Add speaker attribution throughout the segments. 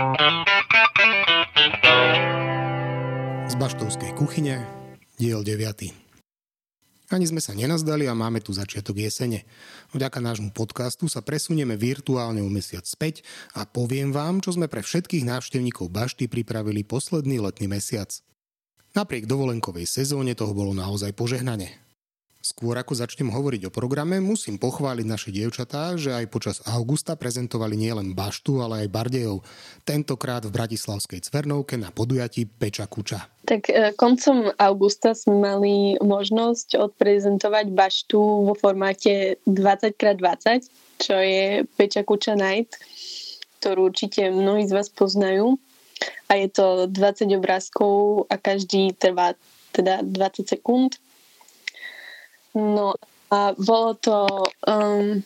Speaker 1: Z baštovskej kuchyne, diel 9. Ani sme sa nenazdali a máme tu začiatok jesene. Vďaka nášmu podcastu sa presunieme virtuálne o mesiac späť a poviem vám, čo sme pre všetkých návštevníkov bašty pripravili posledný letný mesiac. Napriek dovolenkovej sezóne toho bolo naozaj požehnanie. Skôr ako začnem hovoriť o programe, musím pochváliť naše dievčatá, že aj počas augusta prezentovali nielen Baštu, ale aj Bardejov. Tentokrát v Bratislavskej Cvernovke na podujatí Peča Kuča.
Speaker 2: Tak e, koncom augusta sme mali možnosť odprezentovať Baštu vo formáte 20x20, čo je Peča Kuča Night, ktorú určite mnohí z vás poznajú. A je to 20 obrázkov a každý trvá teda 20 sekúnd No a bolo to um,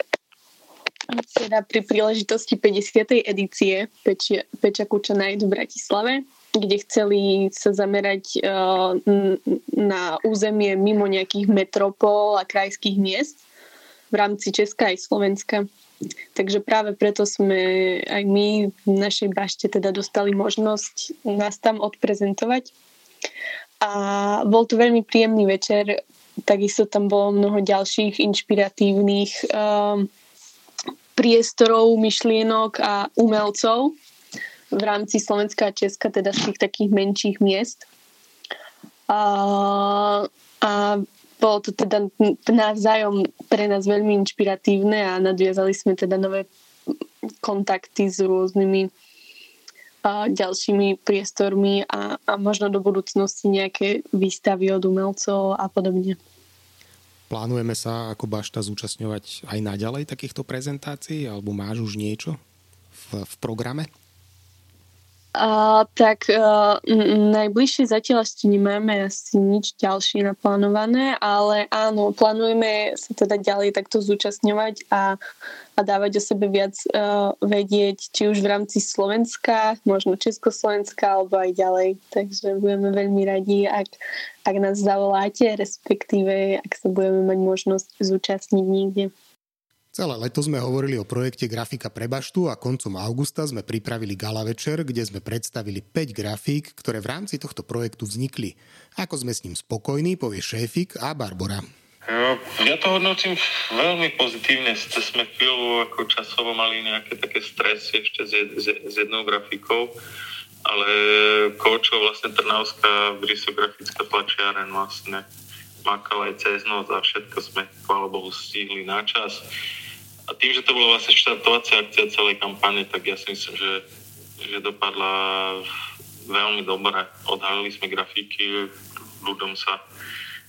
Speaker 2: teda pri príležitosti 50. edície Pečia, Peča Kuča Night v Bratislave, kde chceli sa zamerať uh, na územie mimo nejakých metropol a krajských miest v rámci Česka aj Slovenska. Takže práve preto sme aj my v našej bašte teda dostali možnosť nás tam odprezentovať. A bol to veľmi príjemný večer, Takisto tam bolo mnoho ďalších inšpiratívnych um, priestorov, myšlienok a umelcov v rámci Slovenska a Česka, teda z tých takých menších miest. A, a bolo to teda navzájom pre nás veľmi inšpiratívne a nadviazali sme teda nové kontakty s rôznymi ďalšími priestormi a, a možno do budúcnosti nejaké výstavy od umelcov a podobne.
Speaker 1: Plánujeme sa ako bašta zúčastňovať aj naďalej takýchto prezentácií alebo máš už niečo v, v programe?
Speaker 2: A, tak a, najbližšie zatiaľ ešte nemáme asi nič ďalšie naplánované, ale áno, plánujeme sa teda ďalej takto zúčastňovať a, a dávať o sebe viac uh, vedieť, či už v rámci Slovenska, možno Československa, alebo aj ďalej. Takže budeme veľmi radi, ak, ak nás zavoláte, respektíve ak sa budeme mať možnosť zúčastniť niekde.
Speaker 1: Celé leto sme hovorili o projekte Grafika pre baštu a koncom augusta sme pripravili gala večer, kde sme predstavili 5 grafík, ktoré v rámci tohto projektu vznikli. Ako sme s ním spokojní, povie šéfik a Barbara.
Speaker 3: Ja to hodnotím veľmi pozitívne. Sme chvíľu ako časovo mali nejaké také stresy ešte s, s, s jednou grafikou, ale Kočo, vlastne Trnavská brisografická tlačiareň vlastne makala aj cez noc a všetko sme, chvála Bohu, stihli na čas. A tým, že to bola vlastne štartovacia akcia celej kampane, tak ja si myslím, že, že dopadla veľmi dobre. Odhalili sme grafiky, ľuďom sa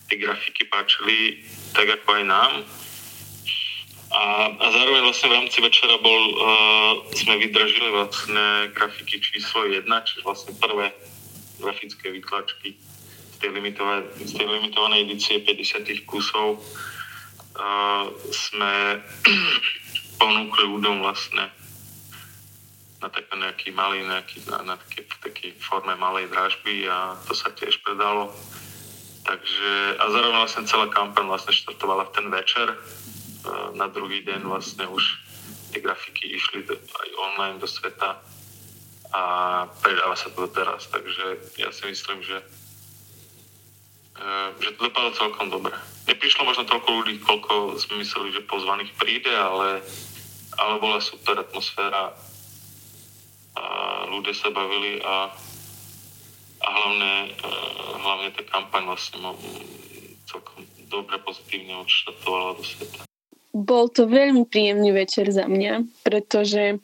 Speaker 3: tie grafiky páčili tak ako aj nám. A, a zároveň vlastne v rámci večera bol, uh, sme vydržili vlastne grafiky číslo 1, čiže vlastne prvé grafické vytlačky z tej, z tej limitovanej edície 50 kusov sme ponúkli ľuďom vlastne na také nejaký malý, nejaký, na, na také, také forme malej dražby a to sa tiež predalo. Takže, a zároveň vlastne celá kampaň vlastne štartovala v ten večer. Na druhý deň vlastne už tie grafiky išli aj online do sveta a predáva sa to teraz. Takže ja si myslím, že že to dopadlo celkom dobre. Neprišlo možno toľko ľudí, koľko sme mysleli, že pozvaných príde, ale, ale bola super atmosféra a ľudia sa bavili a, a hlavne, eh, hlavne tá kampaň vlastne celkom dobre, pozitívne odštartovala do sveta.
Speaker 2: Bol to veľmi príjemný večer za mňa, pretože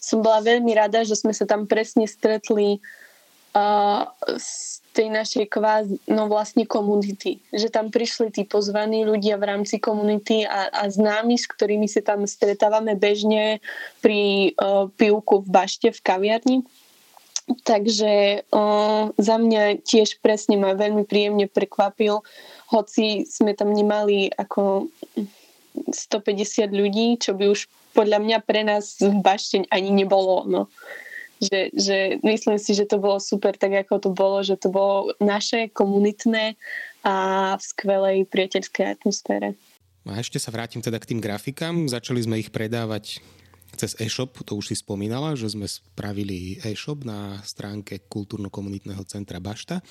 Speaker 2: som bola veľmi rada, že sme sa tam presne stretli uh, s tej našej kvázi, no vlastne komunity. Že tam prišli tí pozvaní ľudia v rámci komunity a, a známi, s ktorými sa tam stretávame bežne pri uh, pivku v bašte v kaviarni. Takže uh, za mňa tiež presne ma veľmi príjemne prekvapil, hoci sme tam nemali ako 150 ľudí, čo by už podľa mňa pre nás v bašte ani nebolo. No že, že myslím si, že to bolo super tak, ako to bolo, že to bolo naše, komunitné a v skvelej priateľskej atmosfére.
Speaker 1: A ešte sa vrátim teda k tým grafikám. Začali sme ich predávať cez e-shop, to už si spomínala, že sme spravili e-shop na stránke kultúrno-komunitného centra Bašta.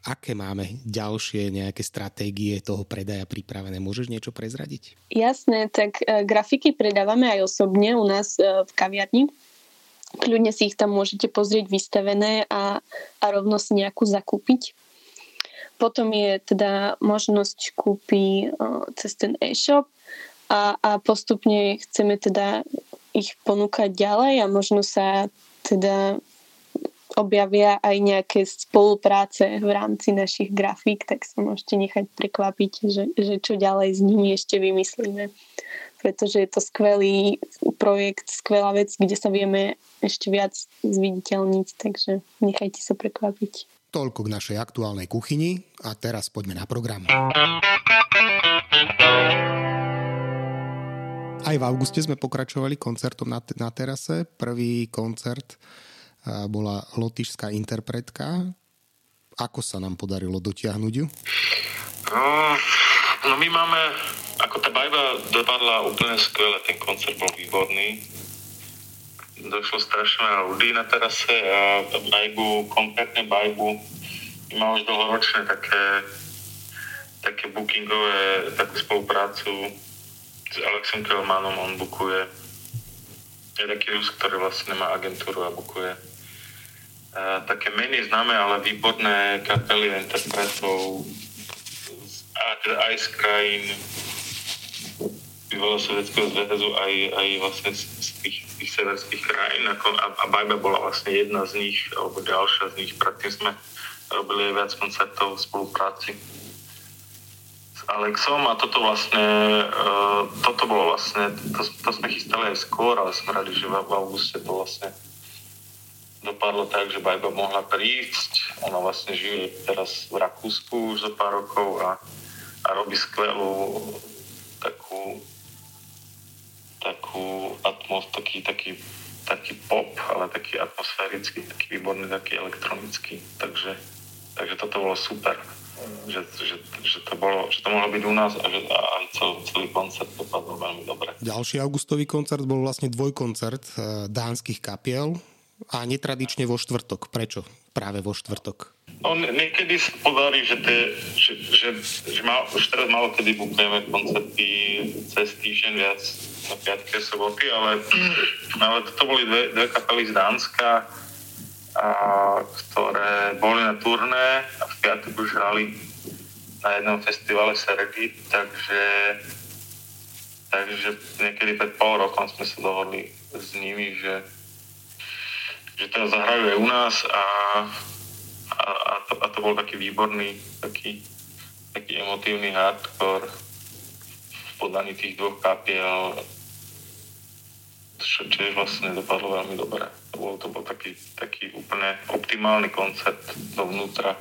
Speaker 1: Aké máme ďalšie nejaké stratégie toho predaja pripravené? Môžeš niečo prezradiť?
Speaker 2: Jasné, tak e, grafiky predávame aj osobne u nás e, v kaviarni. Kľudne si ich tam môžete pozrieť vystavené a, a rovno si nejakú zakúpiť. Potom je teda možnosť kúpy cez ten e-shop a, a postupne chceme teda ich ponúkať ďalej a možno sa teda objavia aj nejaké spolupráce v rámci našich grafík, tak sa môžete nechať prekvapiť, že, že čo ďalej s nimi ešte vymyslíme. Pretože je to skvelý projekt, skvelá vec, kde sa vieme ešte viac zviditeľniť, takže nechajte sa prekvapiť.
Speaker 1: Toľko k našej aktuálnej kuchyni a teraz poďme na program. Aj v auguste sme pokračovali koncertom na, na terase. Prvý koncert bola lotyšská interpretka. Ako sa nám podarilo dotiahnuť ju?
Speaker 3: No, no my máme, ako tá bajba dopadla úplne skvelé, ten koncert bol výborný. Došlo strašne veľa ľudí na terase a bajbu, konkrétne bajbu, má už dlhoročné také, také bookingové, takú spoluprácu s Alexom Kelmanom, on bukuje. Je taký Rus, ktorý vlastne má agentúru a bukuje. Také menej známe, ale výborné kapely interpretov a teda aj z krajín bývalého sovietského zväzu, aj, aj vlastne z, z tých, tých severských krajín. A, a Bajba bola vlastne jedna z nich, alebo ďalšia z nich. Predtým sme robili aj viac koncertov v spolupráci s Alexom a toto vlastne, uh, toto bolo vlastne, to, to sme chystali aj skôr, ale sme radi, že v, v auguste to vlastne dopadlo tak, že Bajba mohla prísť. Ona vlastne žije teraz v Rakúsku už za pár rokov a, a robí skvelú takú takú atmos, taký, taký, taký pop, ale taký atmosférický, taký výborný, taký elektronický. Takže, takže toto bolo super. Že, že, že, to bolo, že to mohlo byť u nás a že a aj celý, celý koncert dopadol veľmi dobre.
Speaker 1: Ďalší augustový koncert bol vlastne dvojkoncert eh, dánskych kapiel a netradične vo štvrtok. Prečo práve vo štvrtok?
Speaker 3: No, niekedy sa podarí, že, te, že, že, že mal, už teraz malo kedy bukujeme koncerty cez týždeň viac na piatky a soboty, ale, ale to boli dve, dve kapely z Dánska, a, ktoré boli na turné a v piatok už hrali na jednom festivale Seredy, takže takže niekedy pred pol rokom sme sa dohodli s nimi, že že teraz zahrajú aj u nás a, a, to, a to bol taký výborný, taký, taký emotívny hardcore v podaní tých dvoch kapiel, čo, čo vlastne dopadlo veľmi dobre. To bol, to bol taký, taký úplne optimálny koncert dovnútra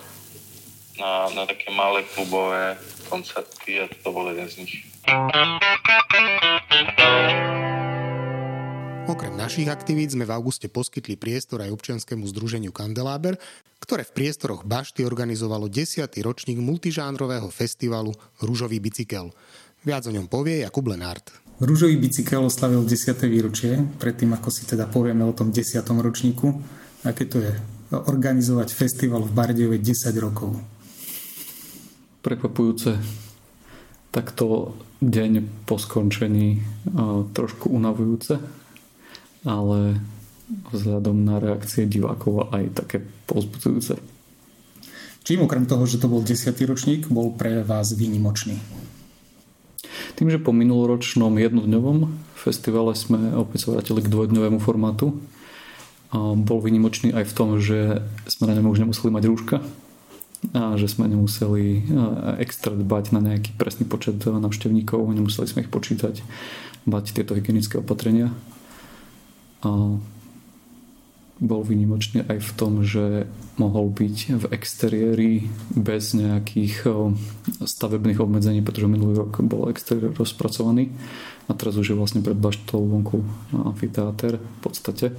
Speaker 3: na, na také malé klubové koncerty a to bol jeden z nich.
Speaker 1: Okrem našich aktivít sme v auguste poskytli priestor aj občianskému združeniu Kandeláber, ktoré v priestoroch Bašty organizovalo 10. ročník multižánrového festivalu Rúžový bicykel. Viac o ňom povie Jakub Lenárt.
Speaker 4: Rúžový bicykel oslavil 10. výročie, predtým ako si teda povieme o tom 10. ročníku. Aké to je organizovať festival v Bardejove 10 rokov?
Speaker 5: Prekvapujúce. Takto deň po skončení trošku unavujúce ale vzhľadom na reakcie divákov aj také povzbudzujúce.
Speaker 4: Čím okrem toho, že to bol 10. ročník, bol pre vás výnimočný?
Speaker 5: Tým, že po minuloročnom jednodňovom festivale sme opäť sa vrátili k dvojdňovému formátu, bol výnimočný aj v tom, že sme na ňom už nemuseli mať rúška a že sme nemuseli extra dbať na nejaký presný počet navštevníkov, nemuseli sme ich počítať, mať tieto hygienické opatrenia bol vynimočný aj v tom, že mohol byť v exteriéri bez nejakých stavebných obmedzení, pretože minulý rok bol exteriér rozpracovaný a teraz už je vlastne pred baštou vonku amfiteáter v podstate.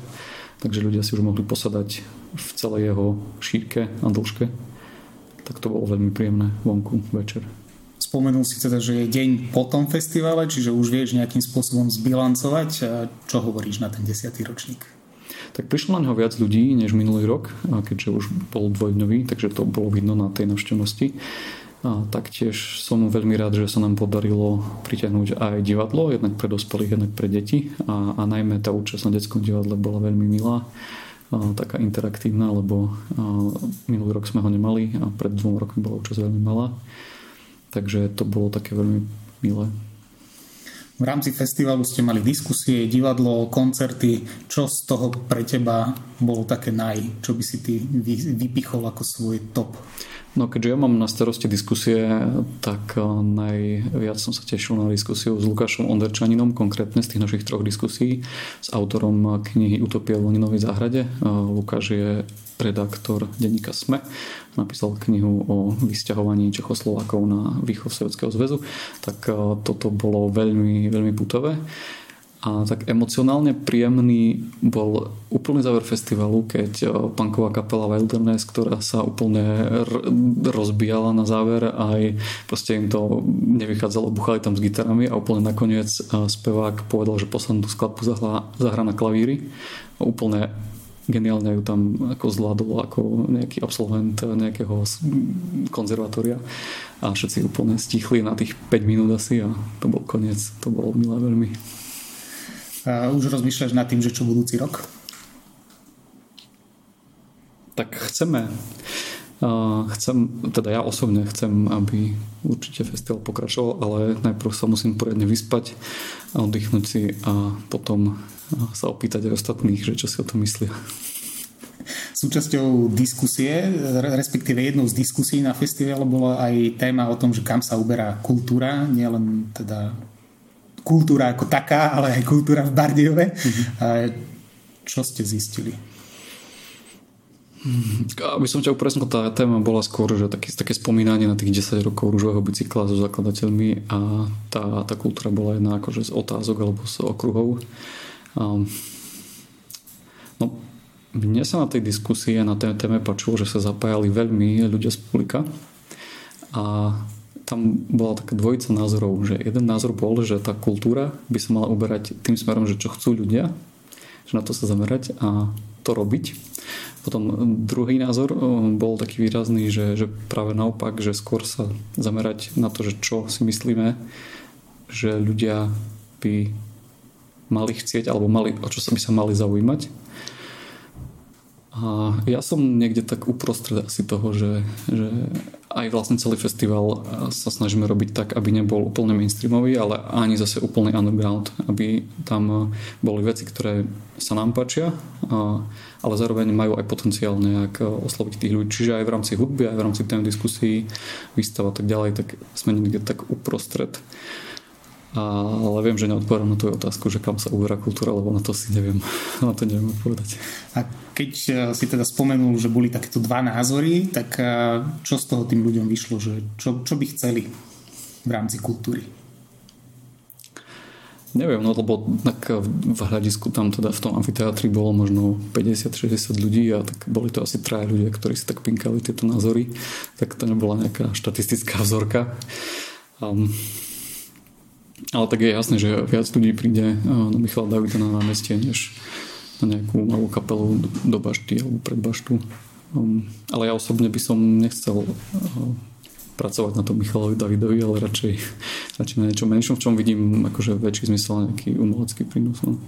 Speaker 5: Takže ľudia si už mohli posadať v celej jeho šírke a dĺžke. Tak to bolo veľmi príjemné vonku večer.
Speaker 4: Spomenul si teda, že je deň po tom festivale, čiže už vieš nejakým spôsobom zbilancovať. Čo hovoríš na ten desiatý ročník?
Speaker 5: Tak prišlo na neho viac ľudí než minulý rok, keďže už bol dvojdňový, takže to bolo vidno na tej navštevnosti. A taktiež som veľmi rád, že sa nám podarilo pritiahnuť aj divadlo, jednak pre dospelých, jednak pre deti. A, a najmä tá účasť na detskom divadle bola veľmi milá, taká interaktívna, lebo minulý rok sme ho nemali a pred dvom rokmi bola účasť veľmi malá. Takže to bolo také veľmi milé.
Speaker 4: V rámci festivalu ste mali diskusie, divadlo, koncerty. Čo z toho pre teba bolo také naj? Čo by si ty vypichol ako svoj top?
Speaker 5: No keďže ja mám na starosti diskusie, tak eh, najviac som sa tešil na diskusiu s Lukášom Onderčaninom, konkrétne z tých našich troch diskusí, s autorom knihy Utopia v Loninovej záhrade. Eh, Lukáš je redaktor denníka SME, napísal knihu o vysťahovaní Čechoslovákov na východ Sovjetského zväzu, tak eh, toto bolo veľmi, veľmi putové. A tak emocionálne príjemný bol úplný záver festivalu, keď eh, punková kapela Wilderness, ktorá sa úplne r- rozbijala na záver aj proste im to nevychádzalo, buchali tam s gitarami a úplne nakoniec eh, spevák povedal, že poslednú skladbu zahra, zahra na klavíri. Úplne geniálne ju tam ako zvládol ako nejaký absolvent nejakého konzervatória a všetci úplne stichli na tých 5 minút asi a to bol koniec. To bolo milé veľmi.
Speaker 4: Už rozmýšľaš nad tým, že čo budúci rok?
Speaker 5: Tak chceme. Chcem, teda ja osobne chcem, aby určite festival pokračoval, ale najprv sa musím poriadne vyspať a oddychnúť si a potom sa opýtať aj ostatných, že čo si o tom myslia.
Speaker 4: Súčasťou diskusie, respektíve jednou z diskusí na festivale bola aj téma o tom, že kam sa uberá kultúra, nielen teda kultúra ako taká, ale aj kultúra v Bardejove. Mm-hmm. Čo ste zistili?
Speaker 5: Aby som ťa upresnil, tá téma bola skôr, že také, také spomínanie na tých 10 rokov rúžového bicykla so zakladateľmi a tá, tá kultúra bola jedna akože z otázok alebo z okruhov. Um, no, mne sa na tej diskusii a na tej téme páčilo, že sa zapájali veľmi ľudia z publika a tam bola taká dvojica názorov, že jeden názor bol, že tá kultúra by sa mala uberať tým smerom, že čo chcú ľudia, že na to sa zamerať a to robiť. Potom druhý názor bol taký výrazný, že, že práve naopak, že skôr sa zamerať na to, že čo si myslíme, že ľudia by mali chcieť alebo mali, o čo sa by sa mali zaujímať a ja som niekde tak uprostred asi toho, že, že aj vlastne celý festival sa snažíme robiť tak, aby nebol úplne mainstreamový, ale ani zase úplne underground, aby tam boli veci, ktoré sa nám páčia, ale zároveň majú aj potenciál nejak osloviť tých ľudí. Čiže aj v rámci hudby, aj v rámci tém diskusí, výstav a tak ďalej, tak sme niekde tak uprostred ale viem, že neodpovedám na tú otázku, že kam sa uberá kultúra, lebo na to si neviem, na to neviem odpovedať.
Speaker 4: A keď e, si teda spomenul, že boli takéto dva názory, tak e, čo z toho tým ľuďom vyšlo, že čo, čo by chceli v rámci kultúry?
Speaker 5: Neviem, no lebo tak v hľadisku tam teda v tom amfiteátri bolo možno 50-60 ľudí a tak boli to asi traja ľudia, ktorí si tak pinkali tieto názory, tak to nebola nejaká štatistická vzorka. Um, ale tak je jasné, že viac ľudí príde na Michala Davida na námestie, než na nejakú malú kapelu do bašty alebo pred baštu. Um, ale ja osobne by som nechcel uh, pracovať na tom Michalovi Davidovi, ale radšej, radšej na niečo menšom, v čom vidím akože väčší zmysel nejaký umelecký prínos. No.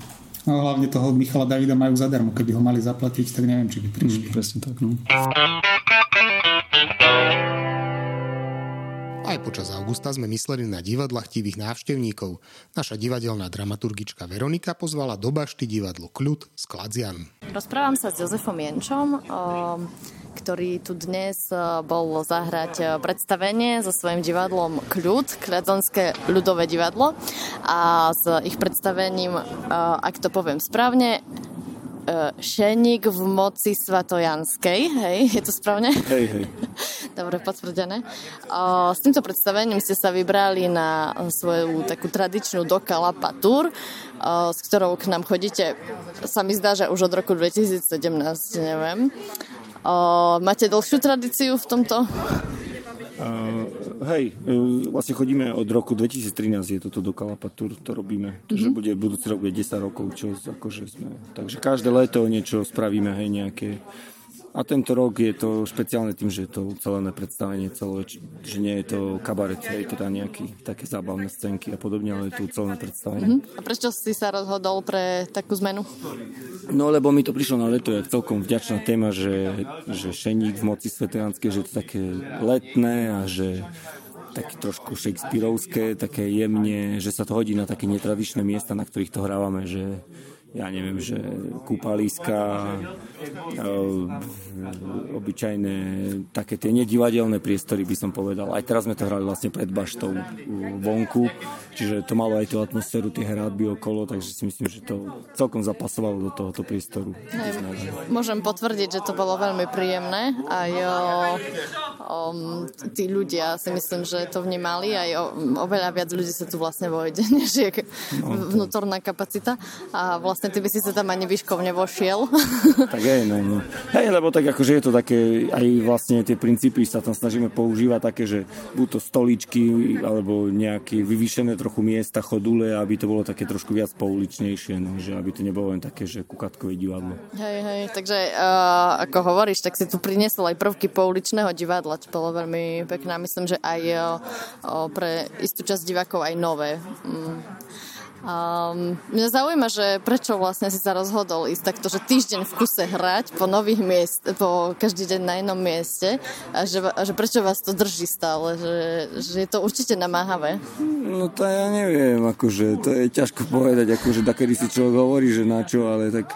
Speaker 4: No hlavne toho Michala Davida majú zadarmo. Keby ho mali zaplatiť, tak neviem, či by prišli.
Speaker 5: Mm, presne tak, no.
Speaker 1: Augusta sme mysleli na divadla chtivých návštevníkov. Naša divadelná dramaturgička Veronika pozvala do bašty divadlo Kľud z Kladzian.
Speaker 6: Rozprávam sa s Jozefom Jenčom, ktorý tu dnes bol zahrať predstavenie so svojím divadlom Kľud, Kliadzonské ľudové divadlo. A s ich predstavením, ak to poviem správne, uh, Šeník v moci svatojanskej, hej, je to správne?
Speaker 5: Hej, hej.
Speaker 6: Dobre, potvrdené. S týmto predstavením ste sa vybrali na svoju takú tradičnú dokala Patur, uh, s ktorou k nám chodíte, sa mi zdá, že už od roku 2017, neviem. Uh, máte dlhšiu tradíciu v tomto?
Speaker 7: Uh, hej, e, vlastne chodíme od roku 2013, je toto do Kalapatúr, to robíme. Takže mm-hmm. bude budúci rok bude 10 rokov, čo akože sme. Takže každé leto niečo spravíme, hej, nejaké a tento rok je to špeciálne tým, že je to ucelené predstavenie celé, že nie je to kabaret, je teda nejaký také zábavné scénky a podobne, ale je to ucelené predstavenie.
Speaker 6: Uh-huh. A prečo si sa rozhodol pre takú zmenu?
Speaker 7: No lebo mi to prišlo na leto, jak celkom vďačná téma, že, že šeník v moci svetelánskej, že je to také letné a že také trošku Shakespeareovské, také jemne, že sa to hodí na také netradičné miesta, na ktorých to hrávame, že ja neviem, že kúpaliska, eh, obyčajné také tie nedivadelné priestory by som povedal. Aj teraz sme to hrali vlastne pred baštou vonku, čiže to malo aj tú atmosféru tých hradby okolo, takže si myslím, že to celkom zapasovalo do tohoto priestoru. Hej,
Speaker 6: môžem potvrdiť, že to bolo veľmi príjemné. Aj o, o, tí ľudia si myslím, že to vnímali, aj o, oveľa viac ľudí sa tu vlastne vojde, než je no, vnútorná kapacita. A vlastne vlastne ty by si sa tam ani výškovne vošiel.
Speaker 7: tak hej, no, no. Hej, lebo tak akože je to také, aj vlastne tie princípy sa tam snažíme používať také, že buď to stoličky, alebo nejaké vyvýšené trochu miesta, chodule, aby to bolo také trošku viac pouličnejšie, no, že aby to nebolo len také, že kukatkové divadlo.
Speaker 6: Hej, hej, takže uh, ako hovoríš, tak si tu priniesol aj prvky pouličného divadla, čo bolo veľmi pekné. Myslím, že aj uh, pre istú časť divákov aj nové. Mm. Um, mňa zaujíma, že prečo vlastne si sa rozhodol ísť takto, že týždeň v kuse hrať po nových miest, po každý deň na inom mieste a že, a že prečo vás to drží stále, že, že je to určite namáhavé.
Speaker 7: No to ja neviem, akože to je ťažko povedať, akože takedy si človek hovorí, že na čo, ale tak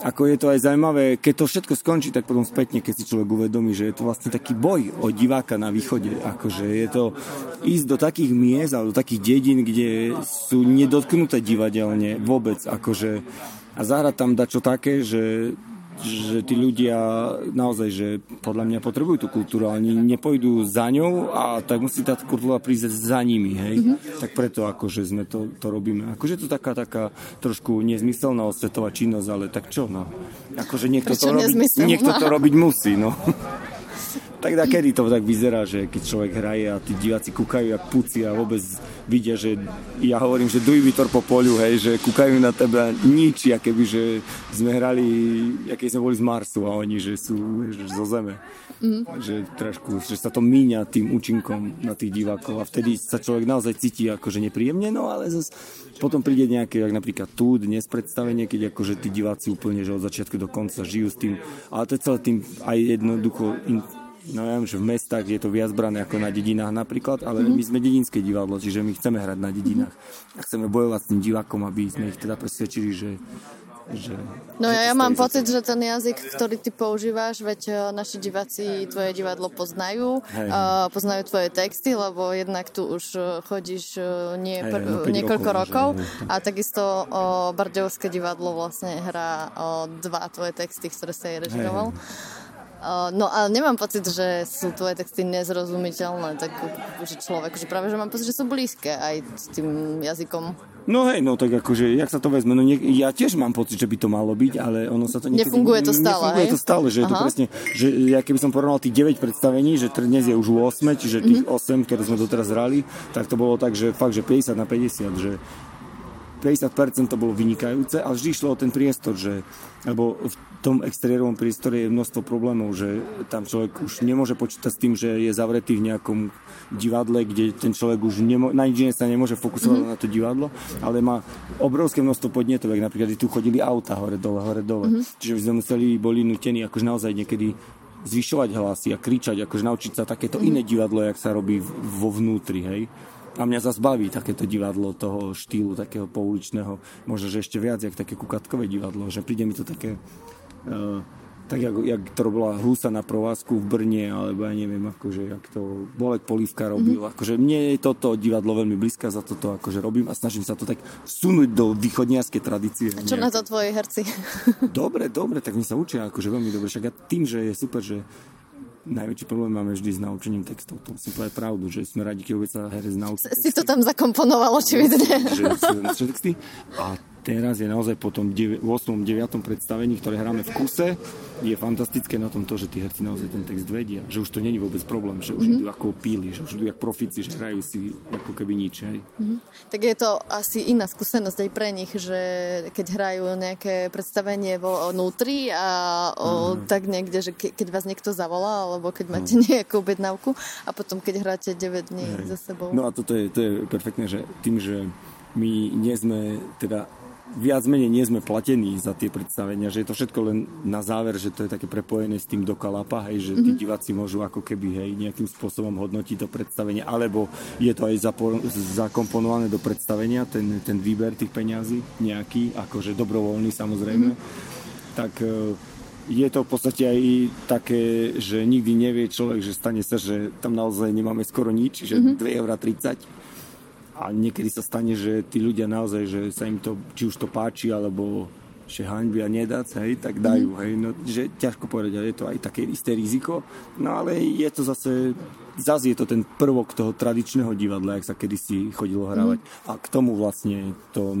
Speaker 7: ako je to aj zaujímavé, keď to všetko skončí, tak potom spätne, keď si človek uvedomí, že je to vlastne taký boj o diváka na východe. Akože je to ísť do takých miest alebo do takých dedín, kde sú nedotknuté divadelne vôbec. Akože, a zahrať tam dačo také, že že tí ľudia naozaj, že podľa mňa potrebujú tú kultúru, ale oni nepôjdu za ňou a tak musí tá kultúra prísť za nimi, hej. Mm-hmm. Tak preto akože sme to, to robíme. Akože to taká, taká trošku nezmyselná osvetová činnosť, ale tak čo, no. Akože niekto, to, robiť, niekto to robiť musí, no. tak da kedy to tak vyzerá, že keď človek hraje a tí diváci kúkajú jak puci a vôbec vidia, že ja hovorím, že duj Vitor po poliu, hej, že kúkajú na teba nič, keby, že sme hrali, aké sme boli z Marsu a oni, že sú že zo Zeme. Mm. Že trošku, že sa to míňa tým účinkom na tých divákov a vtedy sa človek naozaj cíti akože nepríjemne, no ale zase potom príde nejaké, jak napríklad tu dnes predstavenie, keď akože tí diváci úplne, že od začiatku do konca žijú s tým, ale to je celé tým aj jednoducho in, no ja viem, že v mestách je to viac brané ako na dedinách napríklad, ale mm-hmm. my sme dedinské divadlo, čiže my chceme hrať na dedinách a chceme bojovať s tým divákom, aby sme ich teda presvedčili, že že,
Speaker 6: no ja, ja mám pocit, že ten jazyk, ktorý ty používaš, veď e, naši diváci tvoje divadlo poznajú, uh, poznajú tvoje texty, lebo jednak tu už e, chodíš nie, hey, no, niekoľko rokov, rokov a takisto uh, Bardejovské divadlo vlastne hrá uh, dva tvoje texty, ktoré sa jej režiroval. Hey. No ale nemám pocit, že sú tvoje texty nezrozumiteľné, tak že človek, že práve, že mám pocit, že sú blízke aj s tým jazykom.
Speaker 7: No hej, no tak akože, jak sa to vezme, no nie, ja tiež mám pocit, že by to malo byť, ale ono sa to
Speaker 6: niekedy... Nefunguje to stále,
Speaker 7: Nefunguje hej? to stále, že Aha. je to presne, že ja keby som porovnal tých 9 predstavení, že dnes je už 8, čiže tých mm-hmm. 8, ktoré sme doteraz hrali, tak to bolo tak, že fakt, že 50 na 50, že 50% to bolo vynikajúce, ale vždy išlo o ten priestor, že, lebo v tom exteriérovom priestore je množstvo problémov, že tam človek už nemôže počítať s tým, že je zavretý v nejakom divadle, kde ten človek už nemo, na nič sa nemôže fokusovať mm-hmm. na to divadlo, ale má obrovské množstvo podnetov, napríklad tu chodili auta hore dole, hore dole. Mm-hmm. Čiže by sme museli, boli nutení akože naozaj niekedy zvyšovať hlasy a kričať, akože naučiť sa takéto mm-hmm. iné divadlo, jak sa robí vo vnútri, hej. A mňa zase baví takéto divadlo toho štýlu, takého pouličného, možno, že ešte viac, jak také kukatkové divadlo, že príde mi to také, uh, tak jak, jak to robila Husa na provázku v Brne, alebo ja neviem, akože, jak to Bolek Polívka robil. Mm-hmm. Akože mne je toto divadlo veľmi blízke, za toto akože robím a snažím sa to tak vsunúť do východniarskej tradície.
Speaker 6: A čo nejaké. na to tvoji herci?
Speaker 7: dobre, dobre, tak mi sa učia akože veľmi dobre. Však ja tým, že je super, že najväčší problém máme vždy s naučením textov. To musím povedať pravdu, že sme radi, keď vôbec sa herec naučí.
Speaker 6: Si to tam zakomponoval, očividne.
Speaker 7: Že, že texty. A teraz je naozaj po tom 8. 9. predstavení, ktoré hráme v kuse, je fantastické na tom to, že tí herci naozaj ten text vedia, že už to není vôbec problém, že už mm-hmm. idú ako píli, že už idú jak profici, že hrajú si ako keby nič. Hej. Mm-hmm.
Speaker 6: Tak je to asi iná skúsenosť aj pre nich, že keď hrajú nejaké predstavenie vo vnútri a o, mm. tak niekde, že ke, keď vás niekto zavolá, alebo keď máte mm. nejakú objednávku a potom keď hráte 9 dní hej. za sebou.
Speaker 7: No a toto je, to je perfektné, že tým, že my nie sme teda viac menej nie sme platení za tie predstavenia, že je to všetko len na záver, že to je také prepojené s tým do kalapa, hej, že tí mhm. diváci môžu ako keby hej, nejakým spôsobom hodnotiť to predstavenie, alebo je to aj zapo- zakomponované do predstavenia, ten, ten výber tých peňazí nejaký, akože dobrovoľný samozrejme, mm-hmm. tak e, je to v podstate aj také, že nikdy nevie človek, že stane sa, že tam naozaj nemáme skoro nič, že mm-hmm. 2,30 eur a niekedy sa stane, že tí ľudia naozaj, že sa im to, či už to páči, alebo že hanby a nedať, hej, tak dajú, mm. hej, no, že ťažko povedať, ale je to aj také isté riziko, no ale je to zase, zase je to ten prvok toho tradičného divadla, jak sa kedysi chodilo hrávať mm. a k tomu vlastne to,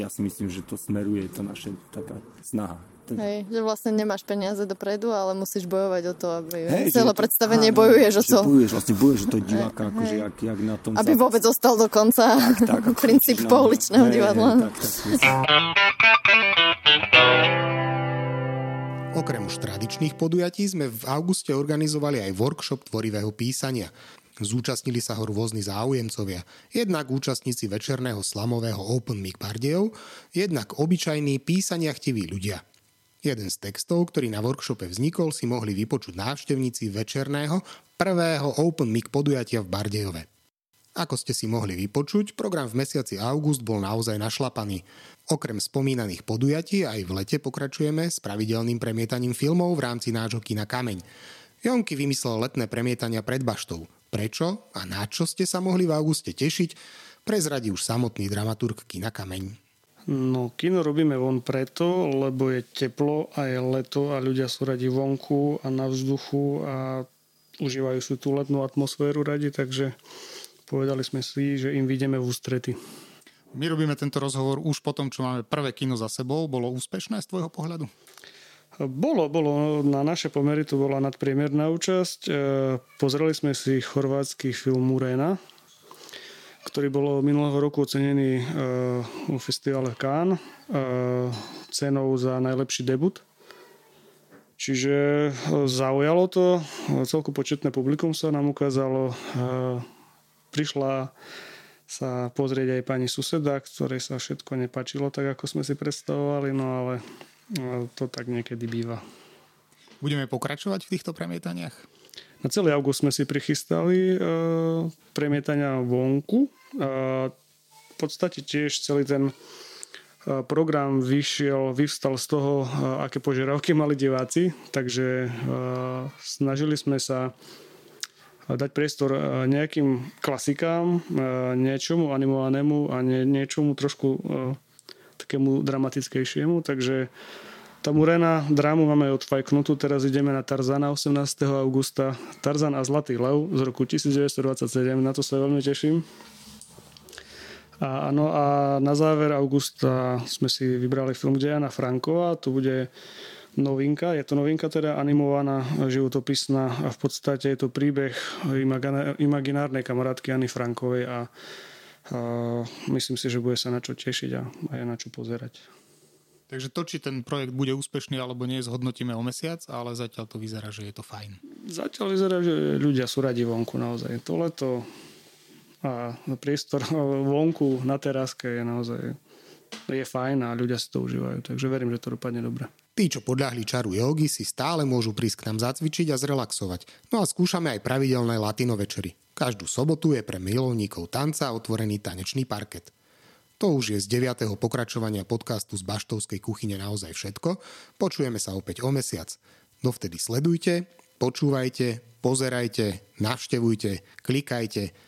Speaker 7: ja si myslím, že to smeruje, to naše taká snaha.
Speaker 6: Hej, že vlastne nemáš peniaze dopredu, ale musíš bojovať o to, aby hej, celé predstavenie áno, bojuješ o to.
Speaker 7: Bojuješ, vlastne bojuješ o to diváka, akože jak, jak na tom...
Speaker 6: Aby vôbec zostal do konca tak, tak, princíp pouličného divadla. Hej, tak, tak,
Speaker 1: Okrem už tradičných podujatí sme v auguste organizovali aj workshop tvorivého písania. Zúčastnili sa ho rôzni záujemcovia, jednak účastníci večerného slamového Open Mic Bardejov, jednak obyčajní písaniachtiví ľudia. Jeden z textov, ktorý na workshope vznikol, si mohli vypočuť návštevníci večerného prvého Open Mic podujatia v Bardejove. Ako ste si mohli vypočuť, program v mesiaci august bol naozaj našlapaný. Okrem spomínaných podujatí aj v lete pokračujeme s pravidelným premietaním filmov v rámci nášho kina Kameň. Jonky vymyslel letné premietania pred baštou. Prečo a na čo ste sa mohli v auguste tešiť, prezradí už samotný dramaturg kina Kameň.
Speaker 8: No, kino robíme von preto, lebo je teplo a je leto a ľudia sú radi vonku a na vzduchu a užívajú si tú letnú atmosféru radi, takže povedali sme si, že im vidíme v ústrety.
Speaker 4: My robíme tento rozhovor už po tom, čo máme prvé kino za sebou. Bolo úspešné z tvojho pohľadu?
Speaker 8: Bolo, bolo. Na naše pomery to bola nadpriemerná účasť. E, pozreli sme si chorvátsky film Murena, ktorý bol minulého roku ocenený uh, u festivale Cannes uh, cenou za najlepší debut. Čiže uh, zaujalo to, celku početné publikum sa nám ukázalo. Prišla sa pozrieť aj pani suseda, ktorej sa všetko nepačilo tak, ako sme si predstavovali, no ale to tak niekedy býva.
Speaker 4: Budeme pokračovať v týchto premietaniach?
Speaker 8: Na celý august sme si prichystali premietania vonku. E, v podstate tiež celý ten e, program vyšiel, vyvstal z toho, e, aké požiadavky mali diváci, takže snažili sme sa dať priestor nejakým klasikám, niečomu animovanému a niečomu trošku takému dramatickejšiemu, takže tá Murena drámu máme odfajknutú, teraz ideme na Tarzana 18. augusta. Tarzan a Zlatý lev z roku 1927, na to sa veľmi teším. A, no a na záver augusta sme si vybrali film Dejana Frankova, tu bude novinka, je to novinka teda animovaná, životopisná a v podstate je to príbeh imaginárnej kamarátky Anny Frankovej a, a myslím si, že bude sa na čo tešiť a, a je na čo pozerať.
Speaker 4: Takže to, či ten projekt bude úspešný alebo nie, zhodnotíme o mesiac, ale zatiaľ to vyzerá, že je to fajn.
Speaker 8: Zatiaľ vyzerá, že ľudia sú radi vonku naozaj. To leto a priestor vonku na teráske je naozaj je fajn a ľudia si to užívajú. Takže verím, že to dopadne dobre.
Speaker 1: Tí, čo podľahli čaru jogy, si stále môžu prísť k nám zacvičiť a zrelaxovať. No a skúšame aj pravidelné latino večery. Každú sobotu je pre milovníkov tanca otvorený tanečný parket. To už je z 9. pokračovania podcastu z Baštovskej kuchyne naozaj všetko. Počujeme sa opäť o mesiac. Dovtedy sledujte, počúvajte, pozerajte, navštevujte, klikajte